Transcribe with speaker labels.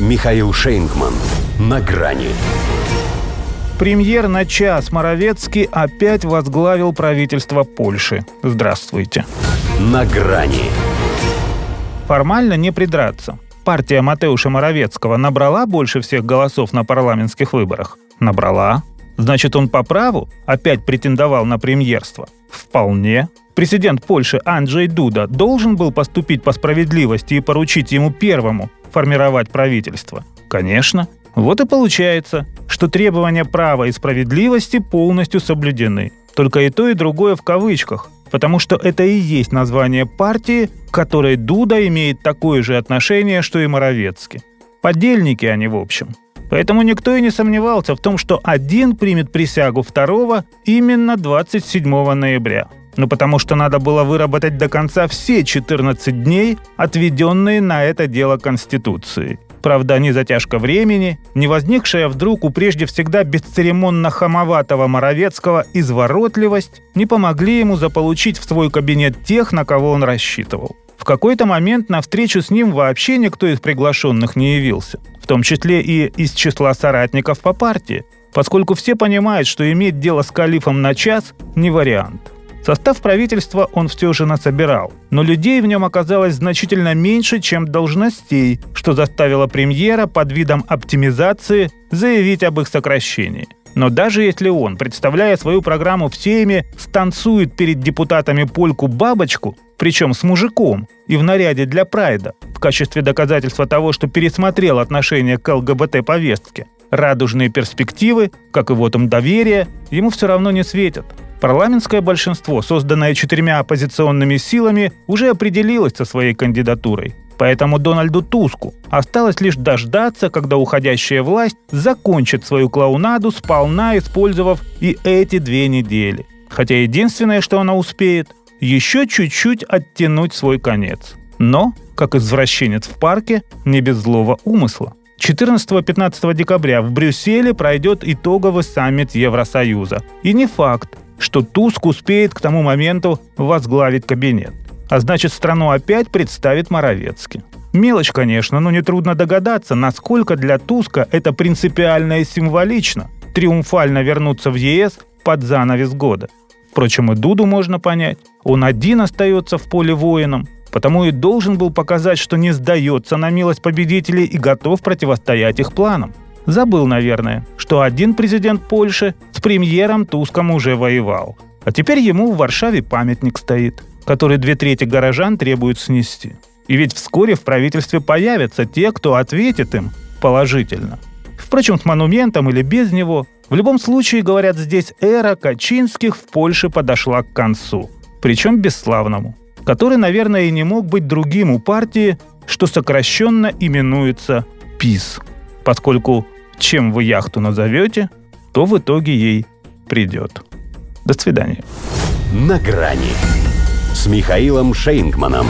Speaker 1: Михаил Шейнгман. На грани.
Speaker 2: Премьер на час Моровецкий опять возглавил правительство Польши. Здравствуйте.
Speaker 1: На грани.
Speaker 2: Формально не придраться. Партия Матеуша Моровецкого набрала больше всех голосов на парламентских выборах? Набрала. Значит, он по праву опять претендовал на премьерство? Вполне. Президент Польши Анджей Дуда должен был поступить по справедливости и поручить ему первому формировать правительство? Конечно. Вот и получается, что требования права и справедливости полностью соблюдены. Только и то, и другое в кавычках, потому что это и есть название партии, к которой Дуда имеет такое же отношение, что и Моровецкий. Подельники они, в общем. Поэтому никто и не сомневался в том, что один примет присягу второго именно 27 ноября. Ну потому что надо было выработать до конца все 14 дней, отведенные на это дело Конституцией. Правда, ни затяжка времени, ни возникшая вдруг у прежде всегда бесцеремонно хамоватого Моровецкого изворотливость не помогли ему заполучить в свой кабинет тех, на кого он рассчитывал. В какой-то момент на встречу с ним вообще никто из приглашенных не явился, в том числе и из числа соратников по партии, поскольку все понимают, что иметь дело с калифом на час – не вариант. Состав правительства он все же насобирал, но людей в нем оказалось значительно меньше, чем должностей, что заставило премьера под видом оптимизации заявить об их сокращении. Но даже если он, представляя свою программу всеми, станцует перед депутатами польку-бабочку, причем с мужиком и в наряде для прайда, в качестве доказательства того, что пересмотрел отношение к ЛГБТ-повестке, радужные перспективы, как и вот им доверие, ему все равно не светят – Парламентское большинство, созданное четырьмя оппозиционными силами, уже определилось со своей кандидатурой. Поэтому Дональду Туску осталось лишь дождаться, когда уходящая власть закончит свою клоунаду, сполна использовав и эти две недели. Хотя единственное, что она успеет, еще чуть-чуть оттянуть свой конец. Но, как извращенец в парке, не без злого умысла. 14-15 декабря в Брюсселе пройдет итоговый саммит Евросоюза. И не факт, что Туск успеет к тому моменту возглавить кабинет. А значит, страну опять представит Моровецкий. Мелочь, конечно, но нетрудно догадаться, насколько для Туска это принципиально и символично – триумфально вернуться в ЕС под занавес года. Впрочем, и Дуду можно понять. Он один остается в поле воином, потому и должен был показать, что не сдается на милость победителей и готов противостоять их планам. Забыл, наверное, что один президент Польши премьером Туском уже воевал. А теперь ему в Варшаве памятник стоит, который две трети горожан требуют снести. И ведь вскоре в правительстве появятся те, кто ответит им положительно. Впрочем, с монументом или без него, в любом случае, говорят, здесь эра Качинских в Польше подошла к концу. Причем бесславному. Который, наверное, и не мог быть другим у партии, что сокращенно именуется ПИС. Поскольку чем вы яхту назовете, то в итоге ей придет. До свидания.
Speaker 1: На грани с Михаилом Шейнгманом.